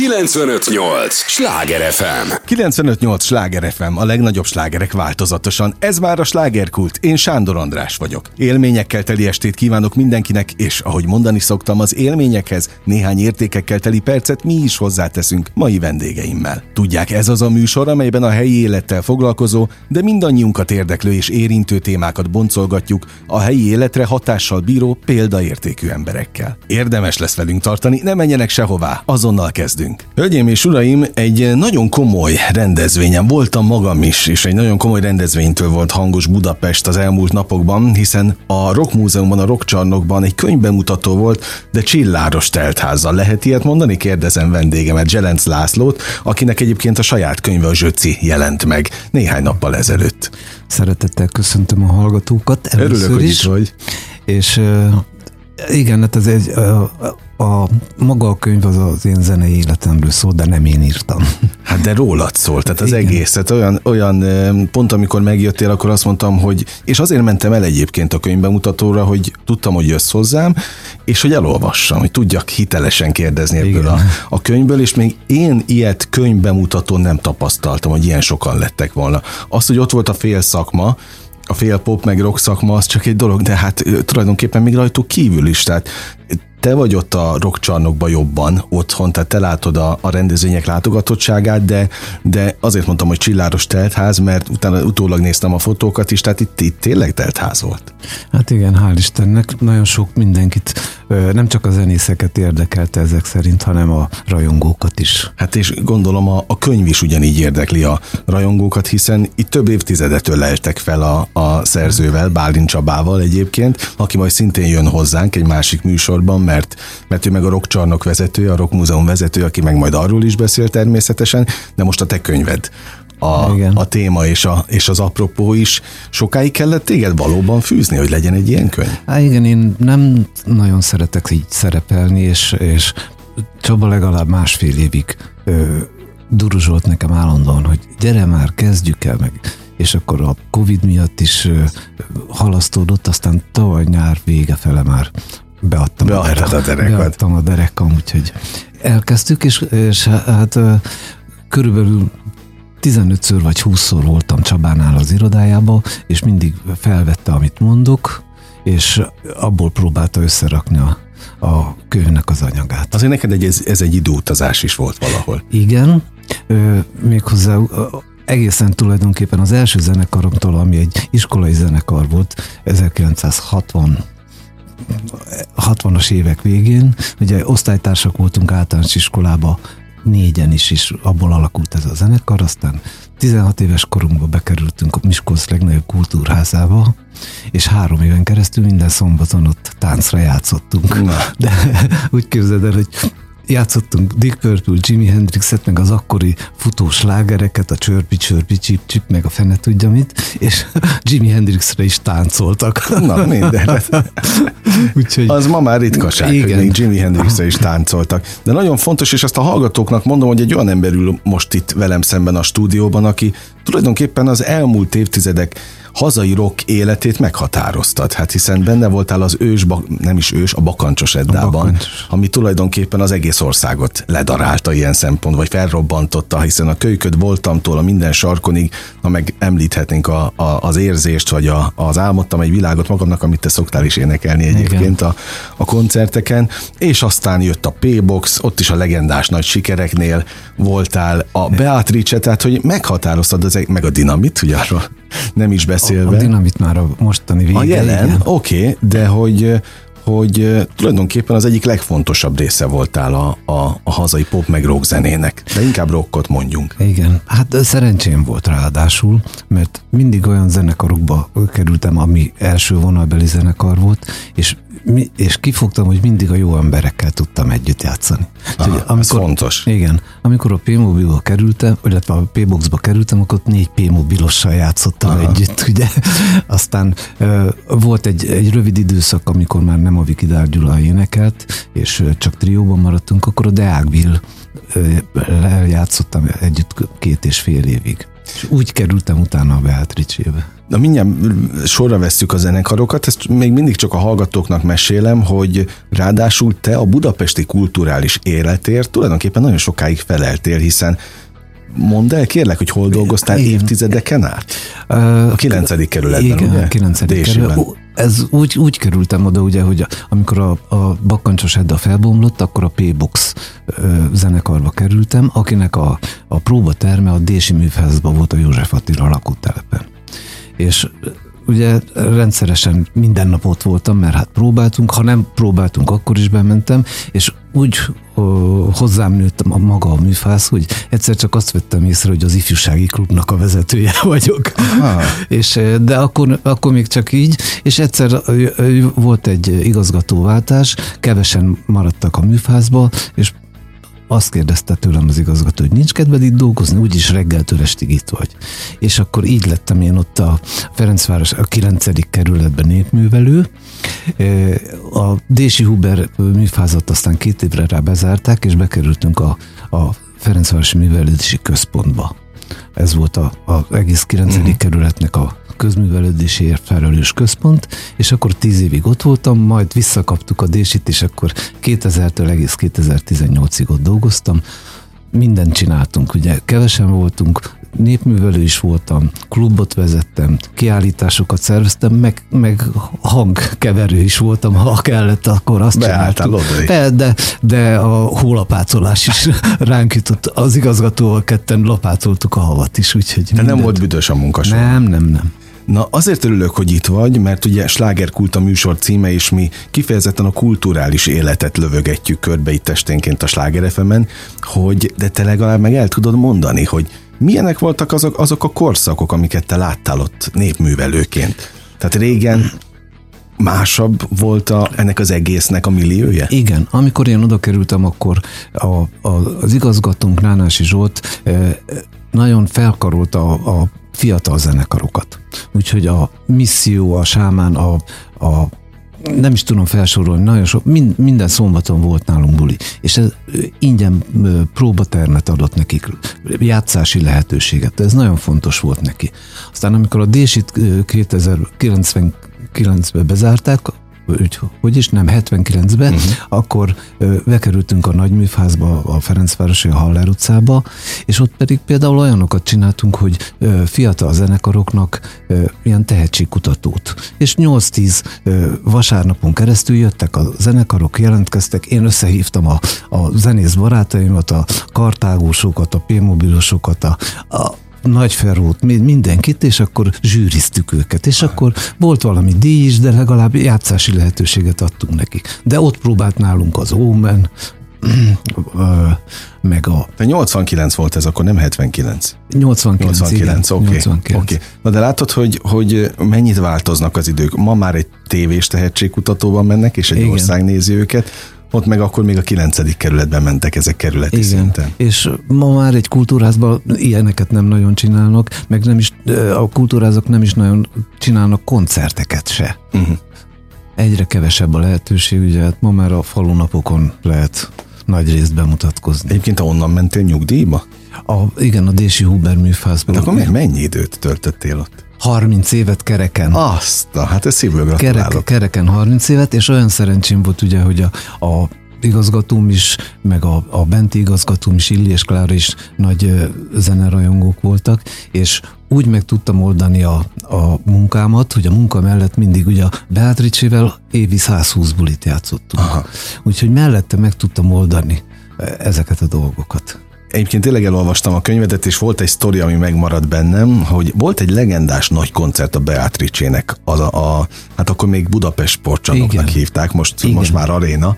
958! Sláger FM! 958! Sláger FM, a legnagyobb slágerek változatosan. Ez már a slágerkult. Én Sándor András vagyok. Élményekkel teli estét kívánok mindenkinek, és ahogy mondani szoktam, az élményekhez néhány értékekkel teli percet mi is hozzáteszünk mai vendégeimmel. Tudják, ez az a műsor, amelyben a helyi élettel foglalkozó, de mindannyiunkat érdeklő és érintő témákat boncolgatjuk a helyi életre hatással bíró példaértékű emberekkel. Érdemes lesz velünk tartani, ne menjenek sehová, azonnal kezdünk. Hölgyeim és uraim, egy nagyon komoly rendezvényen voltam magam is, és egy nagyon komoly rendezvénytől volt hangos Budapest az elmúlt napokban, hiszen a Rock Múzeumban, a Rock Csarnokban egy könyvbemutató volt, de csilláros teltházzal. Lehet ilyet mondani? Kérdezem vendégemet, Zselenc Lászlót, akinek egyébként a saját könyve a Zsöci jelent meg néhány nappal ezelőtt. Szeretettel köszöntöm a hallgatókat. Örülök, hogy itt vagy. És igen, hát ez egy, a, maga a könyv az az én zenei életemről szól, de nem én írtam. Hát de rólad szól, tehát az Igen. egész. Tehát olyan, olyan pont, amikor megjöttél, akkor azt mondtam, hogy, és azért mentem el egyébként a könyvbemutatóra, hogy tudtam, hogy jössz hozzám, és hogy elolvassam, hogy tudjak hitelesen kérdezni ebből a, a könyvből, és még én ilyet könyvbemutatón nem tapasztaltam, hogy ilyen sokan lettek volna. Az, hogy ott volt a fél szakma, a fél pop meg rock szakma az csak egy dolog, de hát tulajdonképpen még rajtuk kívül is, tehát te vagy ott a rockcsarnokban jobban otthon, tehát te látod a, a rendezvények látogatottságát, de, de azért mondtam, hogy csilláros teltház, mert utána utólag néztem a fotókat is, tehát itt, itt tényleg teltház volt. Hát igen, hál' Istennek, nagyon sok mindenkit, nem csak a zenészeket érdekelte ezek szerint, hanem a rajongókat is. Hát és gondolom a, a könyv is ugyanígy érdekli a rajongókat, hiszen itt több évtizedetől leltek fel a, a szerzővel, Bálint Csabával egyébként, aki majd szintén jön hozzánk egy másik műsorban, mert, mert ő meg a rockcsarnok vezető, a Rock Múzeum vezető, aki meg majd arról is beszél természetesen, de most a te könyved a, a téma és, a, és az apropó is. Sokáig kellett téged valóban fűzni, hogy legyen egy ilyen könyv? Há, igen, én nem nagyon szeretek így szerepelni, és, és Csaba legalább másfél évig ö, duruzsolt nekem állandóan, hogy gyere már, kezdjük el meg. És akkor a Covid miatt is ö, halasztódott, aztán tavaly nyár vége fele már beadtam, Beadtad a, a beadtam a derekam, úgyhogy elkezdtük, és, és hát körülbelül 15-ször vagy 20-szor voltam Csabánál az irodájába, és mindig felvette, amit mondok, és abból próbálta összerakni a, a könyvnek az anyagát. Azért neked egy, ez, ez egy időutazás is volt valahol. Igen, ö, méghozzá egészen tulajdonképpen az első zenekaromtól, ami egy iskolai zenekar volt, 1960 60-as évek végén, ugye osztálytársak voltunk általános iskolába, négyen is, is abból alakult ez a zenekar, aztán 16 éves korunkban bekerültünk a Miskolc legnagyobb kultúrházába, és három éven keresztül minden szombaton ott táncra játszottunk. Na. De úgy képzeld el, hogy játszottunk Dick Purple, Jimi Hendrixet, meg az akkori futós lágereket, a csörpi, csörpi, csip, csip, meg a fene tudja mit, és Jimi Hendrixre is táncoltak. Na, minden. Úgyhogy, az ma már ritkaság, igen. hogy még Jimi Hendrixre is táncoltak. De nagyon fontos, és azt a hallgatóknak mondom, hogy egy olyan ember ül most itt velem szemben a stúdióban, aki tulajdonképpen az elmúlt évtizedek hazai rock életét meghatároztad, hát hiszen benne voltál az ős, nem is ős, a Bakancsos Eddában, a Bakancsos. ami tulajdonképpen az egész országot ledarálta ilyen szempont, vagy felrobbantotta, hiszen a kölyköd voltamtól a minden sarkonig, ha meg említhetnénk a, a, az érzést, vagy a, az álmodtam egy világot magamnak, amit te szoktál is énekelni egyébként a, a koncerteken, és aztán jött a P-Box, ott is a legendás nagy sikereknél voltál, a Beatrice, tehát hogy meghatároztad az, meg a Dinamit, ugye arról nem is beszélve. A, a dinamit már a mostani vége. A jelen, oké, okay, de hogy hogy tulajdonképpen az egyik legfontosabb része voltál a, a, a hazai pop meg rock zenének, de inkább rockot mondjunk. Igen, hát szerencsém volt ráadásul, mert mindig olyan zenekarokba kerültem, ami első vonalbeli zenekar volt, és mi, és kifogtam, hogy mindig a jó emberekkel tudtam együtt játszani. Aha, amikor, ez fontos. Igen. Amikor a P-mobilba kerültem, illetve a P-boxba kerültem, akkor négy P-mobilossal játszottam Aha. együtt, ugye. Aztán uh, volt egy, egy rövid időszak, amikor már nem a Vikidár Gyula énekelt, és csak trióban maradtunk, akkor a Deágville uh, játszottam együtt két és fél évig. És úgy kerültem utána a Beatrice-be. Na mindjárt sorra vesszük a zenekarokat, ezt még mindig csak a hallgatóknak mesélem, hogy ráadásul te a budapesti kulturális életért tulajdonképpen nagyon sokáig feleltél, hiszen Mondd el, kérlek, hogy hol dolgoztál Igen. évtizedeken át? A kilencedik kerületben, Igen, ugye? a kilencedik kerületben. Ez úgy, úgy kerültem oda, ugye, hogy amikor a, a Bakkancsos Edda felbomlott, akkor a P-Box zenekarba kerültem, akinek a, a próbaterme a Dési Műfehezben volt a József Attila lakótelepen. És ugye rendszeresen minden nap ott voltam, mert hát próbáltunk, ha nem próbáltunk, akkor is bementem, és úgy ö, hozzám nőtt a maga a műfász, hogy egyszer csak azt vettem észre, hogy az ifjúsági klubnak a vezetője vagyok. Aha. és, de akkor, akkor még csak így, és egyszer volt egy igazgatóváltás, kevesen maradtak a műfázba, és azt kérdezte tőlem az igazgató, hogy nincs kedved itt dolgozni, úgyis reggeltől estig itt vagy. És akkor így lettem én ott a Ferencváros a 9. kerületben népművelő. A Dési Huber műfázat aztán két évre rá bezárták, és bekerültünk a, a Ferencvárosi Művelődési Központba. Ez volt a, a egész 9. Uh-huh. kerületnek a közművelődéséért felelős központ, és akkor tíz évig ott voltam, majd visszakaptuk a Désit, és akkor 2000-től egész 2018-ig ott dolgoztam. Mindent csináltunk, ugye kevesen voltunk, népművelő is voltam, klubot vezettem, kiállításokat szerveztem, meg, meg hangkeverő is voltam, ha kellett, akkor azt Beálltál De, de, de a hólapácolás is ránk jutott. Az igazgatóval ketten lapácoltuk a havat is, úgyhogy... De mindent. nem volt büdös a munka Nem, nem, nem. Na azért örülök, hogy itt vagy, mert ugye Slágerkult a műsor címe, és mi kifejezetten a kulturális életet lövögetjük körbe itt esténként a Sláger hogy de te legalább meg el tudod mondani, hogy milyenek voltak azok, azok a korszakok, amiket te láttál ott népművelőként. Tehát régen másabb volt a, ennek az egésznek a milliója? Igen, amikor én oda kerültem, akkor a, a, az igazgatónk Nánási Zsolt e, nagyon felkarolta a fiatal zenekarokat. Úgyhogy a misszió, a sámán, a, a nem is tudom felsorolni, nagyon sok, mind, minden szombaton volt nálunk buli, és ez ingyen próbatermet adott nekik, játszási lehetőséget, ez nagyon fontos volt neki. Aztán amikor a Désit 2099-ben bezárták, hogy, hogy is nem, 79-ben, uh-huh. akkor ö, bekerültünk a nagyműfázba, a Ferencvárosi a Haller utcába, és ott pedig például olyanokat csináltunk, hogy ö, fiatal zenekaroknak ö, ilyen tehetségkutatót. És 8-10 ö, vasárnapon keresztül jöttek a zenekarok, jelentkeztek, én összehívtam a, a zenész barátaimat, a kartágósokat, a P-mobilosokat, a, a nagy Ferrót, mindenkit, és akkor zsűriztük őket. És akkor volt valami díj is, de legalább játszási lehetőséget adtunk nekik. De ott próbált nálunk az Omen, meg a... De 89 volt ez, akkor nem 79. 89, 89 oké. Okay, okay. Na de látod, hogy, hogy mennyit változnak az idők. Ma már egy tévés tehetségkutatóban mennek, és egy igen. ország nézi őket ott meg akkor még a kilencedik kerületben mentek ezek kerületi Igen. szinten. És ma már egy kultúrházban ilyeneket nem nagyon csinálnak, meg nem is, a kultúrázok nem is nagyon csinálnak koncerteket se. Uh-huh. Egyre kevesebb a lehetőség, ugye hát ma már a falunapokon lehet nagy részt bemutatkozni. Egyébként onnan mentél nyugdíjba? A, igen, a Dési Huber műfázban. De akkor mennyi időt töltöttél ott? 30 évet kereken. Azt, hát ez szívből gratulálok. Kerek, kereken 30 évet, és olyan szerencsém volt ugye, hogy a, a igazgatóm is, meg a, a benti igazgatóm is, Illi és Klára is nagy zenerajongók voltak, és úgy meg tudtam oldani a, a munkámat, hogy a munka mellett mindig ugye a Beatrice-vel évi 120 bulit játszottunk. Aha. Úgyhogy mellette meg tudtam oldani ezeket a dolgokat. Egyébként tényleg elolvastam a könyvedet, és volt egy sztori, ami megmaradt bennem, hogy volt egy legendás nagy koncert a Beatrice-nek, az a, a hát akkor még Budapest sportcsarnoknak hívták, most, Igen. most már aréna,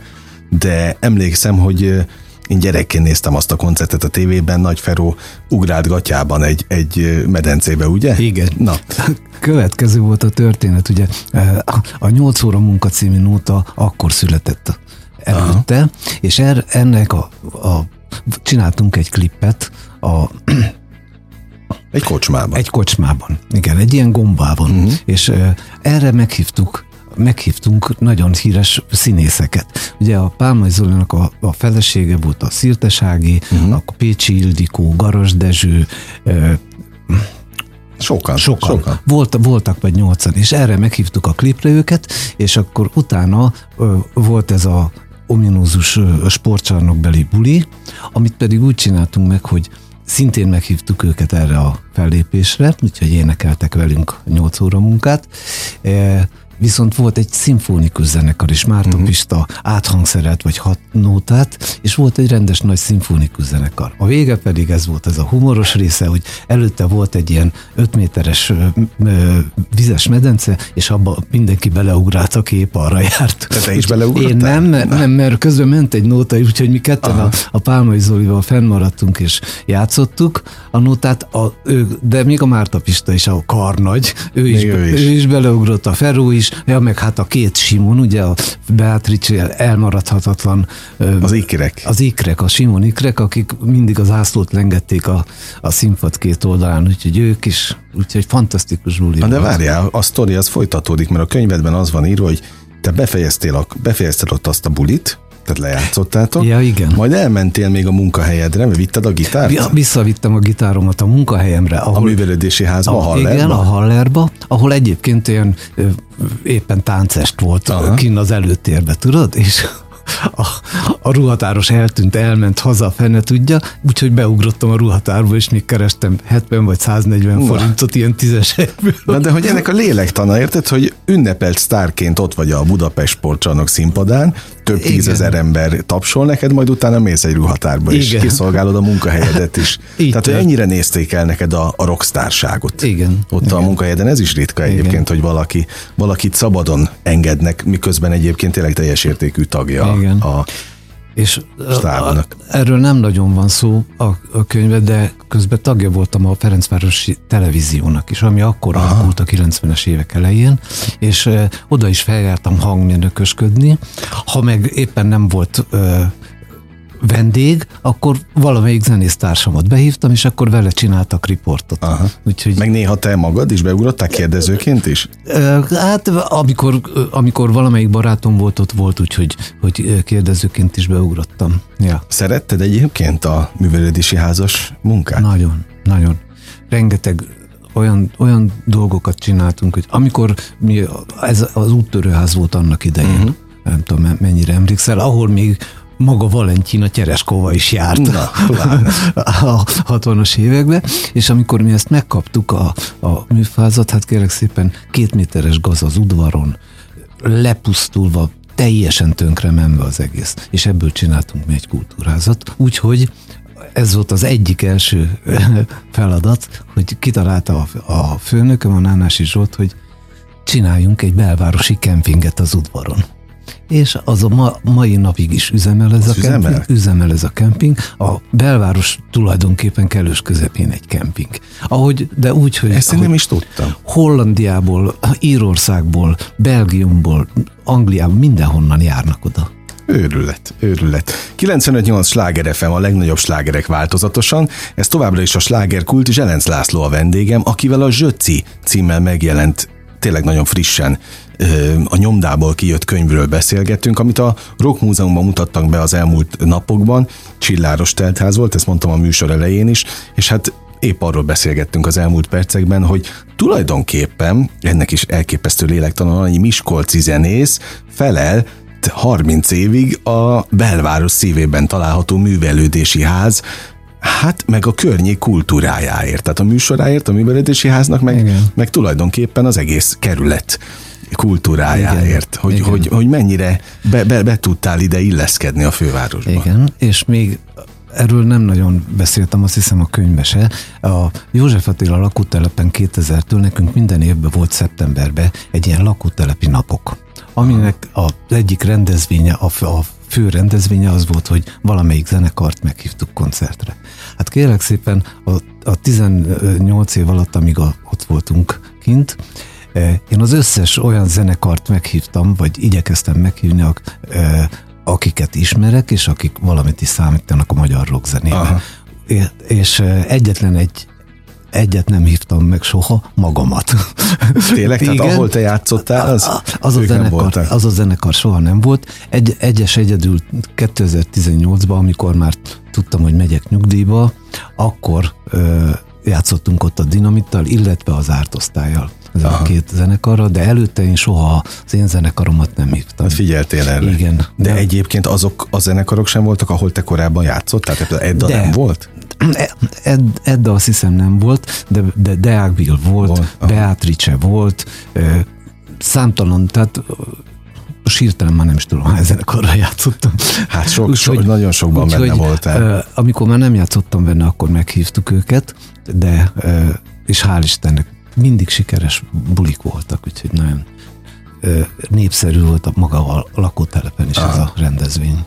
de emlékszem, hogy én gyerekként néztem azt a koncertet a tévében, Nagy Feró ugrált gatyában egy, egy medencébe, ugye? Igen. Na. Következő volt a történet, ugye a 8 óra munka című nóta akkor született előtte, Aha. és er, ennek a, a csináltunk egy klippet a egy kocsmában. Egy kocsmában, igen, egy ilyen gombában. Uh-huh. És uh, erre meghívtuk meghívtunk nagyon híres színészeket. Ugye a Pálmai Zolinak a, a felesége volt a Szirtesági, uh-huh. a Pécsi Ildikó, Garas Dezső, uh, Sokan. Sokan. sokan. Volt, voltak vagy nyolcan, és erre meghívtuk a klipre őket, és akkor utána ö, volt ez a ominózus sportcsarnokbeli buli, amit pedig úgy csináltunk meg, hogy szintén meghívtuk őket erre a fellépésre, úgyhogy énekeltek velünk 8 óra munkát. E, viszont volt egy szimfonikus zenekar is, Márton uh-huh. Pista áthangszerelt vagy hat nótát, és volt egy rendes nagy szimfonikus zenekar. A vége pedig ez volt ez a humoros része, hogy előtte volt egy ilyen 5 méteres ö, ö, vizes medence, és abba mindenki beleugrált, aki épp arra járt. Te- te is beleugrottál? Én nem, mert, nem, mert közben ment egy nóta, úgyhogy mi ketten a, a Pálmai Zolival fennmaradtunk és játszottuk a nótát, a, ő, de még a Márta Pista is, a karnagy, ő is, ő is. ő is beleugrott, a Feró is, ja, meg hát a két Simon, ugye a Beatrice elmaradhatatlan Az ikrek. az ikrek, a Simon ikrek, akik mindig az ászlót lengették a, a színpad két oldalán, úgyhogy ők is, úgyhogy fantasztikus buli de várjál, a sztori az folytatódik, mert a könyvedben az van írva, hogy te befejeztél, a, befejezted ott azt a bulit, tehát lejátszottátok, Ja, igen. majd elmentél még a munkahelyedre, mert vitted a gitárt? Ja, Visszavittem a gitáromat a munkahelyemre, a ahol művelődési házba, a, A, Hallerba? igen, a Hallerba, ahol egyébként olyan ö, éppen táncest volt Aha. Kinn az előtérbe, tudod? És a, a ruhatáros eltűnt, elment haza, fene tudja, úgyhogy beugrottam a ruhatárba, és még kerestem 70 vagy 140 Na. forintot ilyen tízesekből. Na de hogy ennek a lélektana, érted, hogy ünnepelt sztárként ott vagy a Budapest sportcsarnok színpadán, több Igen. tízezer ember tapsol neked, majd utána mész egy ruhatárba, és Igen. kiszolgálod a munkahelyedet is. Így Tehát, hogy ennyire nézték el neked a, a rockstárságot. Igen. Ott Igen. a munkahelyeden ez is ritka egyébként, Igen. hogy valaki, valakit szabadon engednek, miközben egyébként tényleg teljes értékű tagja Igen. a És Stábnak. a- erről nem nagyon van szó a, a könyve, de közben tagja voltam a Ferencvárosi televíziónak is, ami akkor Aha. alakult a 90-es évek elején, és ö, oda is feljártam hangmérnökösködni. Ha meg éppen nem volt ö, vendég, akkor valamelyik zenésztársamat behívtam, és akkor vele csináltak riportot. Aha. Úgyhogy Meg néha te magad is beugrottál kérdezőként is? Hát amikor, amikor valamelyik barátom volt ott, volt úgy, hogy, kérdezőként is beugrottam. Ja, Szeretted egyébként a művelődési házas munkát? nagyon, nagyon. Rengeteg olyan, olyan dolgokat csináltunk, hogy amikor mi, ez az úttörőház volt annak idején, uh-huh. nem tudom me- mennyire emlékszel, ahol még maga Valentina Tereskova is járt Na, a 60-as években, és amikor mi ezt megkaptuk a, a műfázat, hát kérlek szépen két méteres gaz az udvaron, lepusztulva, teljesen tönkre menve az egész. És ebből csináltunk mi egy kultúrázat. Úgyhogy ez volt az egyik első feladat, hogy kitalálta a, a főnököm, a Nánási Zsolt, hogy csináljunk egy belvárosi kempinget az udvaron. És az a ma, mai napig is üzemel ez Az a kemping. üzemel? Üzemel ez a kemping. A belváros tulajdonképpen kellős közepén egy kemping. Ahogy, de úgy, hogy Ezt én nem is tudtam. Hollandiából, Írországból, Belgiumból, Angliából, mindenhonnan járnak oda. Őrület, őrület. 95-8 sláger FM a legnagyobb slágerek változatosan. Ez továbbra is a slágerkult, Zselenc László a vendégem, akivel a Zsöci címmel megjelent tényleg nagyon frissen a nyomdából kijött könyvről beszélgettünk, amit a Rock Múzeumban mutattak be az elmúlt napokban. Csilláros teltház volt, ezt mondtam a műsor elején is, és hát épp arról beszélgettünk az elmúlt percekben, hogy tulajdonképpen ennek is elképesztő lélektalan annyi miskolci zenész felel 30 évig a belváros szívében található művelődési ház, hát meg a környék kultúrájáért. Tehát a műsoráért, a művelődési háznak, meg, Igen. meg tulajdonképpen az egész kerület kultúrájáért, Igen. hogy, Igen. hogy, hogy mennyire be, be, be tudtál ide illeszkedni a fővárosba. Igen, és még erről nem nagyon beszéltem, azt hiszem a könyvbe se. A József Attila lakótelepen 2000-től nekünk minden évben volt szeptemberben egy ilyen lakótelepi napok, aminek az egyik rendezvénye, a, fő- a fő rendezvénye az volt, hogy valamelyik zenekart meghívtuk koncertre. Hát kérlek szépen a, a 18 év alatt, amíg a, ott voltunk kint, eh, én az összes olyan zenekart meghívtam, vagy igyekeztem meghívni, eh, akiket ismerek, és akik valamit is számítanak a magyar rock Aha. zenében. É- És eh, egyetlen egy egyet nem hívtam meg soha, magamat. Tényleg? Tehát Igen. ahol te játszottál, az, A- az, a zenekar, az a zenekar soha nem volt. Egy, egyes egyedül 2018-ban, amikor már tudtam, hogy megyek nyugdíjba, akkor ö, játszottunk ott a Dinamittal, illetve az Ártosztályjal. Ez a két zenekarra, de előtte én soha az én zenekaromat nem hívtam. Hát figyeltél erre. Igen. De, de egyébként azok a zenekarok sem voltak, ahol te korábban játszottál? Tehát Edda De. nem volt? Ed, Edda azt hiszem nem volt, de, de Deagville volt, Volt. Beatrice volt, ö, számtalan, tehát most hirtelen már nem is tudom, hány zenekarra játszottam. Hát sok, Úgyhogy- sok, nagyon sokban úgyhogy, benne voltál. ö, Amikor már nem játszottam benne, akkor meghívtuk őket, de és hál' Istennek mindig sikeres bulik voltak, úgyhogy nagyon népszerű volt a maga a lakótelepen is ez Aha. a rendezvény.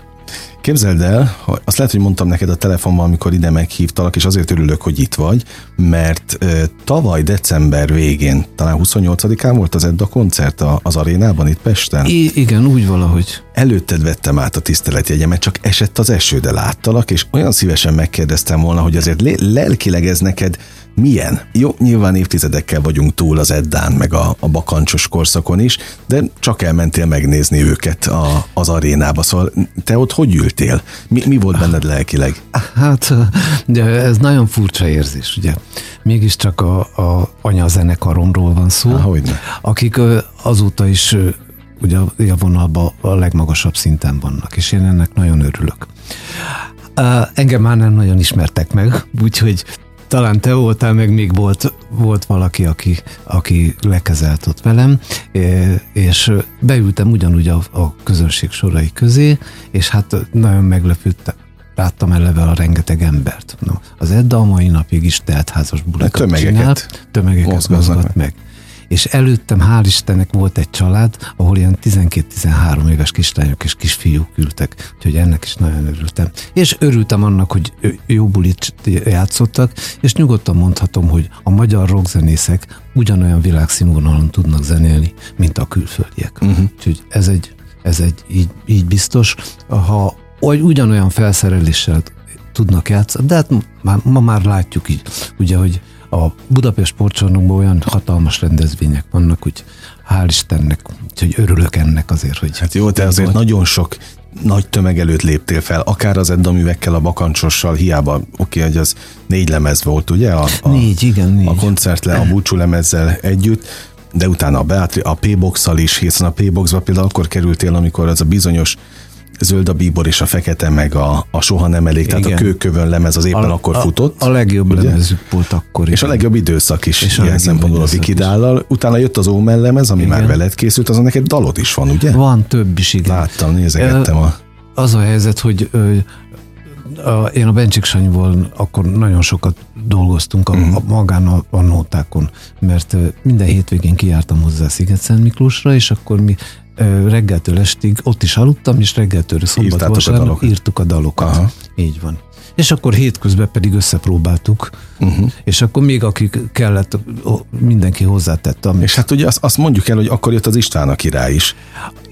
Képzeld el, hogy azt lehet, hogy mondtam neked a telefonban, amikor ide meghívtalak, és azért örülök, hogy itt vagy, mert ö, tavaly december végén, talán 28-án volt az Edda koncert az arénában itt Pesten. I- igen, úgy valahogy. Előtted vettem át a tiszteletjegyemet, csak esett az eső, de láttalak, és olyan szívesen megkérdeztem volna, hogy azért lé- lelkileg ez neked milyen? Jó, nyilván évtizedekkel vagyunk túl az Eddán, meg a, a bakancsos korszakon is, de csak elmentél megnézni őket a, az arénába, szóval te ott hogy ültél? Mi, mi volt benned lelkileg? Hát, de ez nagyon furcsa érzés, ugye. Mégiscsak a, a anyazenekaromról van szó, Há, akik azóta is ugye a élvonalban a legmagasabb szinten vannak, és én ennek nagyon örülök. Engem már nem nagyon ismertek meg, úgyhogy talán te voltál, meg még volt, volt valaki, aki, aki lekezelt ott velem, és beültem ugyanúgy a, a közönség sorai közé, és hát nagyon meglepődtem. Láttam eleve a rengeteg embert. No, az Edda a mai napig is teltházas bulikat tömegeket csinált, tömegeket mozgatnak mozgat meg. És előttem, hál' Istennek volt egy család, ahol ilyen 12-13 éves kislányok és kisfiúk ültek, úgyhogy ennek is nagyon örültem. És örültem annak, hogy jó bulit játszottak, és nyugodtan mondhatom, hogy a magyar rockzenészek ugyanolyan világszínvonalon tudnak zenélni, mint a külföldiek. Uh-huh. Úgyhogy ez egy, ez egy így, így biztos. Ha ugyanolyan felszereléssel tudnak játszani, de hát már, ma már látjuk így, ugye, hogy a Budapest sportcsarnokban olyan hatalmas rendezvények vannak, hogy hál' Istennek, úgyhogy örülök ennek azért, hogy... Hát jó, te azért nagyon sok nagy tömeg előtt léptél fel, akár az Edda művekkel, a bakancsossal, hiába, oké, hogy az négy lemez volt, ugye? A, a, Négy, igen, négy. a koncert le, a búcsú lemezzel együtt, de utána a Beatri, a P-boxal is, hiszen a P-boxba például akkor kerültél, amikor az a bizonyos zöld a bíbor és a fekete meg a, a soha nem elég, tehát Igen. a kőkövön lemez az éppen a, akkor a, futott. A legjobb ugye? lemezük volt akkor. És a igen. legjobb időszak is És a ilyen szempontból a. Vikidállal. Utána jött az Ómel lemez, ami Igen. már veled készült, azon neked dalod is van, ugye? Van több is, igen. Láttam, nézegettem a... Az a helyzet, hogy a, én a Bencsik Sanyival akkor nagyon sokat dolgoztunk a, Mhm. a magán a, a nótákon, mert minden hétvégén kijártam hozzá Sziget-Szent Miklósra, és akkor mi reggeltől estig ott is aludtam, és reggeltől szombat Írtátok vasárnap írtuk a dalokat. Aha. Így van. És akkor hétközben pedig összepróbáltuk, Uh-huh. és akkor még akik kellett, mindenki hozzátette. Amit És hát ugye azt, azt mondjuk el, hogy akkor jött az István a király is.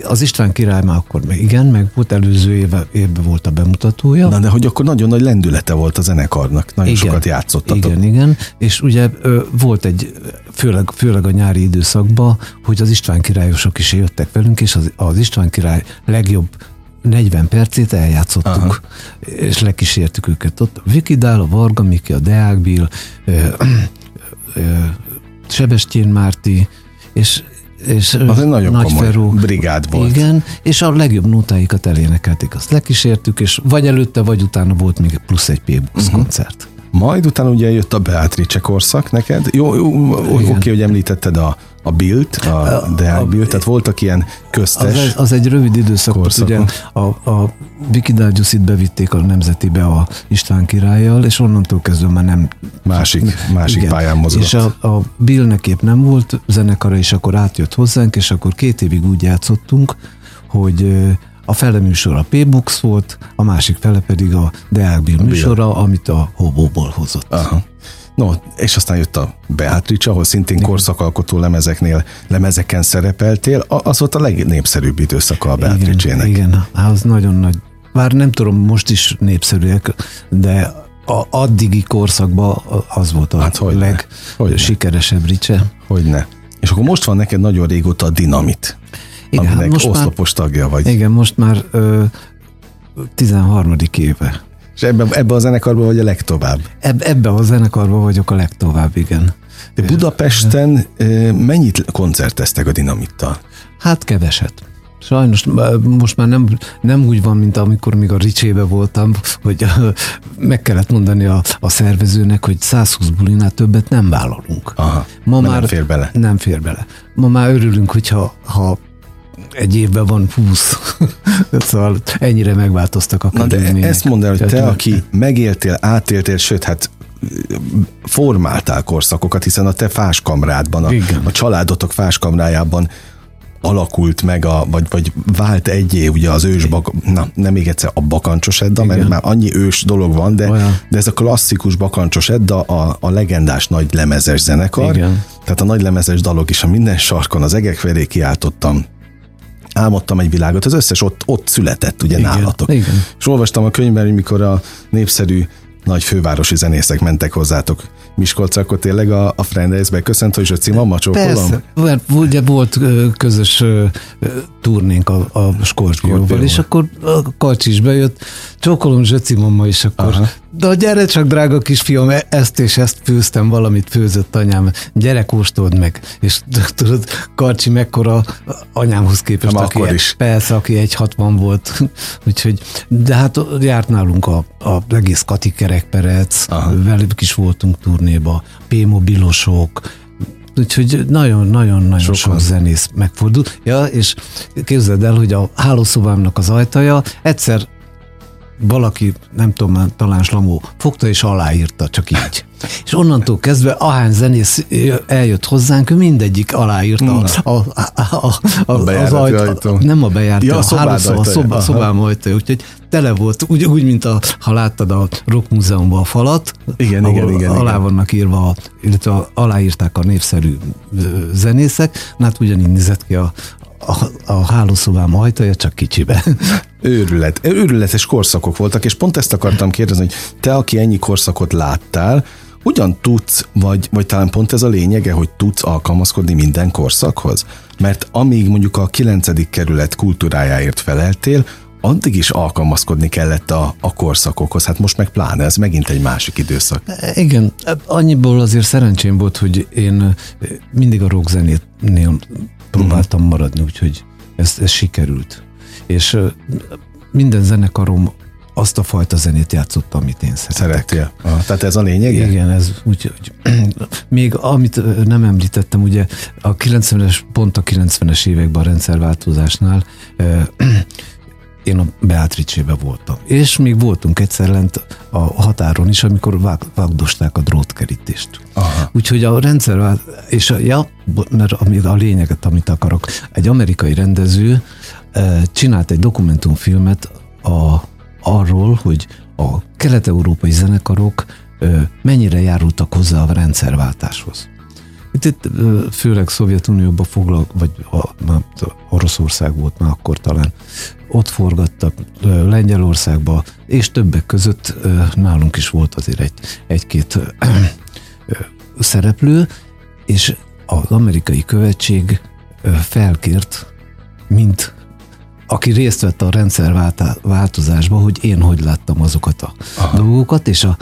Az István király már akkor meg igen, meg volt előző éve, évben volt a bemutatója. Na de hogy akkor nagyon nagy lendülete volt a zenekarnak. Nagyon Igen. sokat játszottatok. Igen, igen, és ugye volt egy, főleg, főleg a nyári időszakban, hogy az István királyosok is jöttek velünk, és az, az István király legjobb 40 percét eljátszottuk, Aha. És lekísértük őket ott. A Viki Dál, a Varga Miki, a Deák Bill, Sebestyén Márti, és és Az egy nagyon Nagy komoly Feró. brigád volt. Igen, és a legjobb nótáikat elénekelték, azt lekísértük, és vagy előtte, vagy utána volt még plusz egy Mhm. uh-huh. koncert. Majd utána ugye jött a Beatrice korszak neked. Jó, jó oké, hogy említetted a, a Bilt, a Deák Bilt, tehát voltak ilyen köztes. Az, egy- az egy rövid időszak ugye a, a Viki bevitték a Nemzetibe a István királlyal, és onnantól kezdve már nem... Másik, másik Igen. pályán mozgott. És a, a Billnek épp nem volt zenekara, és akkor átjött hozzánk, és akkor két évig úgy játszottunk, hogy a fele műsor a P-Box volt, a másik fele pedig a Deák Bill műsora, amit a Hobóból hozott. Aha. No, és aztán jött a Beatrice, ahol szintén korszakalkotó lemezeknél, lemezeken szerepeltél. Az volt a legnépszerűbb időszaka a Beatrice-nek. Igen, igen, hát az nagyon nagy. Bár nem tudom, most is népszerűek, de a addigi korszakban az volt a Hát hogyne, legsikeresebb ricse. Hogyne. És akkor most van neked nagyon régóta a Dinamit, Igen, aminek hát most már- oszlopos tagja vagy. Igen, most már ö, 13. éve. És ebben ebbe a zenekarban vagy a legtovább? Eb, ebbe a zenekarban vagyok a legtovább, igen. De Budapesten mennyit koncerteztek a Dinamittal? Hát keveset. Sajnos most már nem, nem úgy van, mint amikor még a Ricsébe voltam, hogy meg kellett mondani a, a szervezőnek, hogy 120 bulinál többet nem vállalunk. Aha, Ma már nem fér bele. Nem fér bele. Ma már örülünk, hogyha ha egy évben van 20. szóval ennyire megváltoztak a Na de ezt mondd el, hogy te, aki megéltél, átéltél, sőt, hát formáltál korszakokat, hiszen a te fáskamrádban, a, a családotok fáskamrájában alakult meg, a, vagy, vagy vált egyé ugye az ős, bak, na nem még egyszer a bakancsos Edda, Igen. mert már annyi ős dolog van, de, de ez a klasszikus bakancsos Edda a, a legendás nagy lemezes zenekar, Igen. tehát a nagy lemezes dalok is a minden sarkon, az egek felé kiáltottam, álmodtam egy világot, az összes ott, ott született ugye Igen. nálatok. Igen. És olvastam a könyvben, hogy mikor a népszerű nagy fővárosi zenészek mentek hozzátok Miskolc, akkor tényleg a, a Friendays-be köszönt, hogy Zsöci mama csókolom? Persze, ugye volt közös turnénk a, a Skorpióval, és akkor a Kacsi is bejött, csókolom Zsöci mama, és akkor Aha. de gyere csak, drága kisfiam, e- ezt és ezt főztem, valamit főzött anyám, gyere, kóstold meg. És tudod, Karcsi mekkora anyámhoz képest, Nem aki akkor is. persze, aki egy 60 volt, úgyhogy, de hát járt nálunk a, a egész Kati kerekperec, velük is voltunk turnéba, P-mobilosok, Úgyhogy nagyon-nagyon-nagyon sok zenész megfordult. Ja, és képzeld el, hogy a hálószobámnak az ajtaja egyszer valaki, nem tudom már, talán Slamó, fogta és aláírta, csak így. És onnantól kezdve, ahány zenész eljött hozzánk, ő mindegyik aláírta a, a, a, a, a, az ajtó. Nem a bejárt, ja, a, a, hálószó, a szoba, szobám ajtó, úgyhogy tele volt, úgy, úgy mint a, ha láttad a Rock Múzeumban a falat, igen, igen, igen, alá igen. vannak írva, illetve aláírták a népszerű zenészek, hát ugyanígy nézett ki a, a, a hálószobám ajtaja, csak kicsibe. Őrület. Őrületes korszakok voltak, és pont ezt akartam kérdezni, hogy te, aki ennyi korszakot láttál, hogyan tudsz, vagy, vagy talán pont ez a lényege, hogy tudsz alkalmazkodni minden korszakhoz? Mert amíg mondjuk a 9. kerület kultúrájáért feleltél, addig is alkalmazkodni kellett a, a korszakokhoz. Hát most meg pláne, ez megint egy másik időszak. Igen, annyiból azért szerencsém volt, hogy én mindig a rockzenétnél próbáltam uh-huh. maradni, úgyhogy ez, ez sikerült. És minden zenekarom azt a fajta zenét játszott, amit én szeretek. Szeretél. Ah, tehát ez a lényeg? Igen, ez úgy, hogy még amit nem említettem, ugye a 90-es, pont a 90-es években a rendszerváltozásnál én a Beatrice-be voltam. És még voltunk egyszer lent a határon is, amikor vág, vágdosták a drótkerítést. Aha. Úgyhogy a rendszer, és a, ja, mert a, a lényeget, amit akarok, egy amerikai rendező csinált egy dokumentumfilmet a, arról, hogy a kelet-európai zenekarok mennyire járultak hozzá a rendszerváltáshoz. Itt, itt főleg Szovjetunióban foglal, vagy a, a, Oroszország volt már akkor talán, ott forgattak Lengyelországba, és többek között nálunk is volt azért egy, egy-két szereplő, és az amerikai követség felkért, mint aki részt vett a rendszerváltozásba, hogy én hogy láttam azokat a Aha. dolgokat, és a,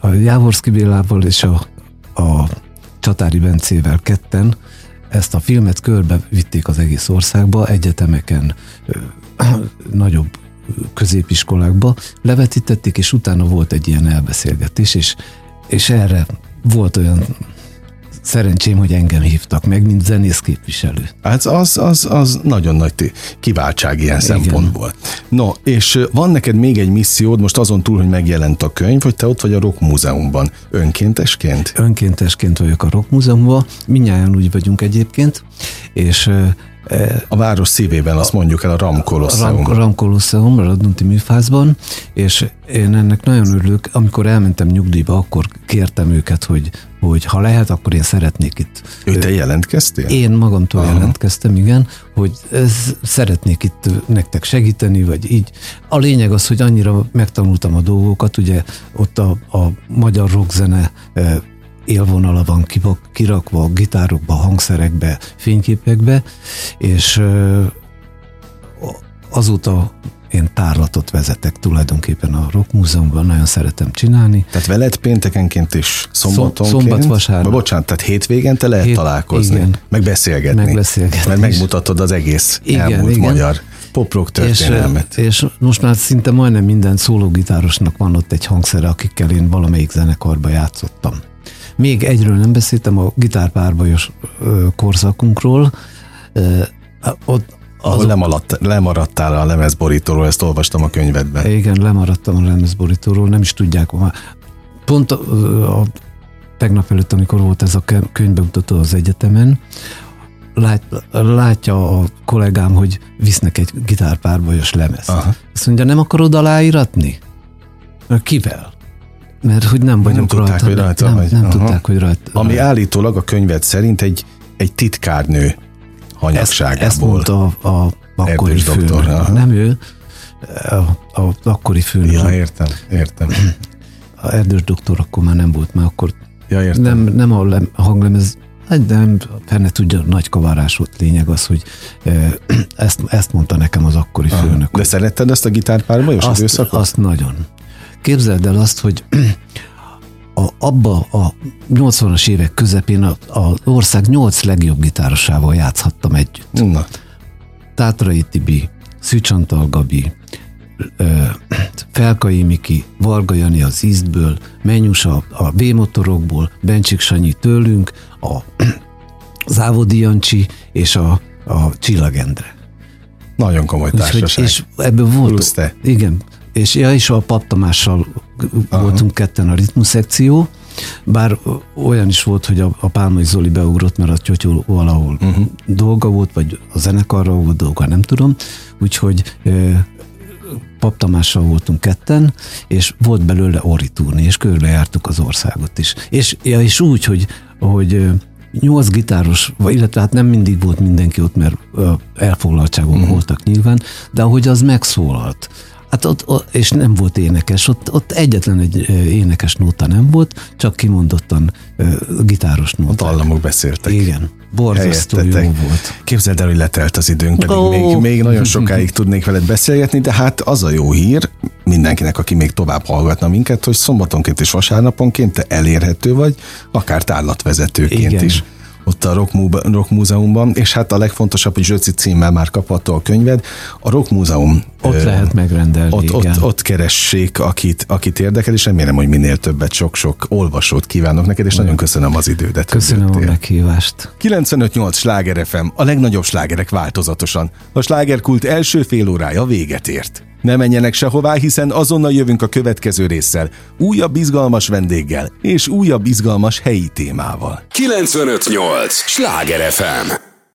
a Jávorszki Bélával és a, a Csatári Bencével ketten ezt a filmet körbe vitték az egész országba, egyetemeken, nagyobb középiskolákba levetítették, és utána volt egy ilyen elbeszélgetés, és, és erre volt olyan szerencsém, hogy engem hívtak meg, mint zenész képviselő. Hát az, az, az nagyon nagy kiváltság ilyen Igen. szempontból. No, és van neked még egy missziód, most azon túl, hogy megjelent a könyv, hogy te ott vagy a Rock Múzeumban. Önkéntesként? Önkéntesként vagyok a Rock Múzeumban, minnyáján úgy vagyunk egyébként, és a város szívében, azt mondjuk el, a Ram Colosseum. A Ram Colosseum, a Radnunti műfázban, és én ennek nagyon örülök. Amikor elmentem nyugdíjba, akkor kértem őket, hogy, hogy ha lehet, akkor én szeretnék itt. Ő te jelentkeztél? Én magamtól Aha. jelentkeztem, igen, hogy ez, szeretnék itt nektek segíteni, vagy így. A lényeg az, hogy annyira megtanultam a dolgokat, ugye ott a, a magyar rockzene élvonala van kirakva a gitárokba, hangszerekbe, fényképekbe, és azóta én tárlatot vezetek tulajdonképpen a Rock Múzeumban, nagyon szeretem csinálni. Tehát veled péntekenként is szombatonként? Szombat, vasárnap. Bocsánat, tehát hétvégén te lehet Hét, találkozni, igen. meg beszélgetni. Meg beszélgetni. Mert megmutatod az egész igen, elmúlt igen. magyar poprock történelmet. És, és most már szinte majdnem minden szólógitárosnak van ott egy hangszere, akikkel én valamelyik zenekarba játszottam. Még egyről nem beszéltem, a gitárpárbajos korszakunkról. Ott ahol lemaradt, lemaradtál a lemezborítóról, ezt olvastam a könyvedben. Igen, lemaradtam a lemezborítóról, nem is tudják. Pont a, a tegnap előtt, amikor volt ez a könyvbemutató az egyetemen, lát, látja a kollégám, hogy visznek egy gitárpárbajos lemez. Aha. Azt mondja, nem akarod aláíratni? Kivel? Mert hogy nem vagyunk nem tudták, rajta. Hogy rajta nem, vagy. nem tudták, hogy rajta. Ami állítólag a könyved szerint egy, egy titkárnő hanyagságából. Ezt, ezt mondta a, a akkori főnök. Nem ő, a, a akkori főnök. Ja, értem, értem. A erdős doktor akkor már nem volt, mert akkor ja, értem. nem, nem a, lem, a hanglemez, hát nem, fenne tudja, nagy kavárás volt lényeg az, hogy ezt, ezt mondta nekem az akkori Aha. főnök. De szeretted ezt a gitárpárbajos azt, időszakot? Azt nagyon. Képzeld el azt, hogy a, abba a 80-as évek közepén az ország 8 legjobb gitárosával játszhattam együtt. Na. Tátrai Tibi, Szűcsantal Gabi, Felkai Miki, Varga Jani az Ízdből, Menyus a, a V-motorokból, Bencsik Sanyi tőlünk, a Závodi Jancsi és a, a Csillagendre. Nagyon komoly társaság. és ebből volt. Plusz te. Igen. És, ja, és a Paptamással Aha. voltunk ketten a ritmuszekció, bár olyan is volt, hogy a, a Pálmai Zoli beugrott, mert a Tyotyó valahol uh-huh. dolga volt, vagy a zenekarra volt dolga, nem tudom. Úgyhogy Pap Tamással voltunk ketten, és volt belőle orritúrni, és körbejártuk az országot is. És, ja, és úgy, hogy, hogy nyolc gitáros, illetve hát nem mindig volt mindenki ott, mert elfoglaltságok uh-huh. voltak nyilván, de ahogy az megszólalt, Hát ott, ott, és nem volt énekes, ott, ott egyetlen egy énekes nóta nem volt, csak kimondottan uh, gitáros nóta. Ott dallamok beszéltek. Igen, borzasztó jó volt. Képzeld el, hogy letelt az időnk, pedig oh. még, még nagyon sokáig tudnék veled beszélgetni, de hát az a jó hír mindenkinek, aki még tovább hallgatna minket, hogy szombatonként és vasárnaponként te elérhető vagy, akár tárlatvezetőként Igen. is ott a Rock, Mú- Rock Múzeumban, és hát a legfontosabb, hogy Zsöci címmel már kapható a könyved. A Rock Múzeum... Ott ö, lehet megrendelni, ott, igen. ott, ott keressék, akit, akit érdekel, és remélem, hogy minél többet, sok-sok olvasót kívánok neked, és nagyon köszönöm az idődet. Köszönöm a meghívást. 95-8 Sláger FM, a legnagyobb slágerek változatosan. A slágerkult első fél órája véget ért. Ne menjenek sehová, hiszen azonnal jövünk a következő résszel, újabb izgalmas vendéggel és újabb izgalmas helyi témával. 958! Sláger FM!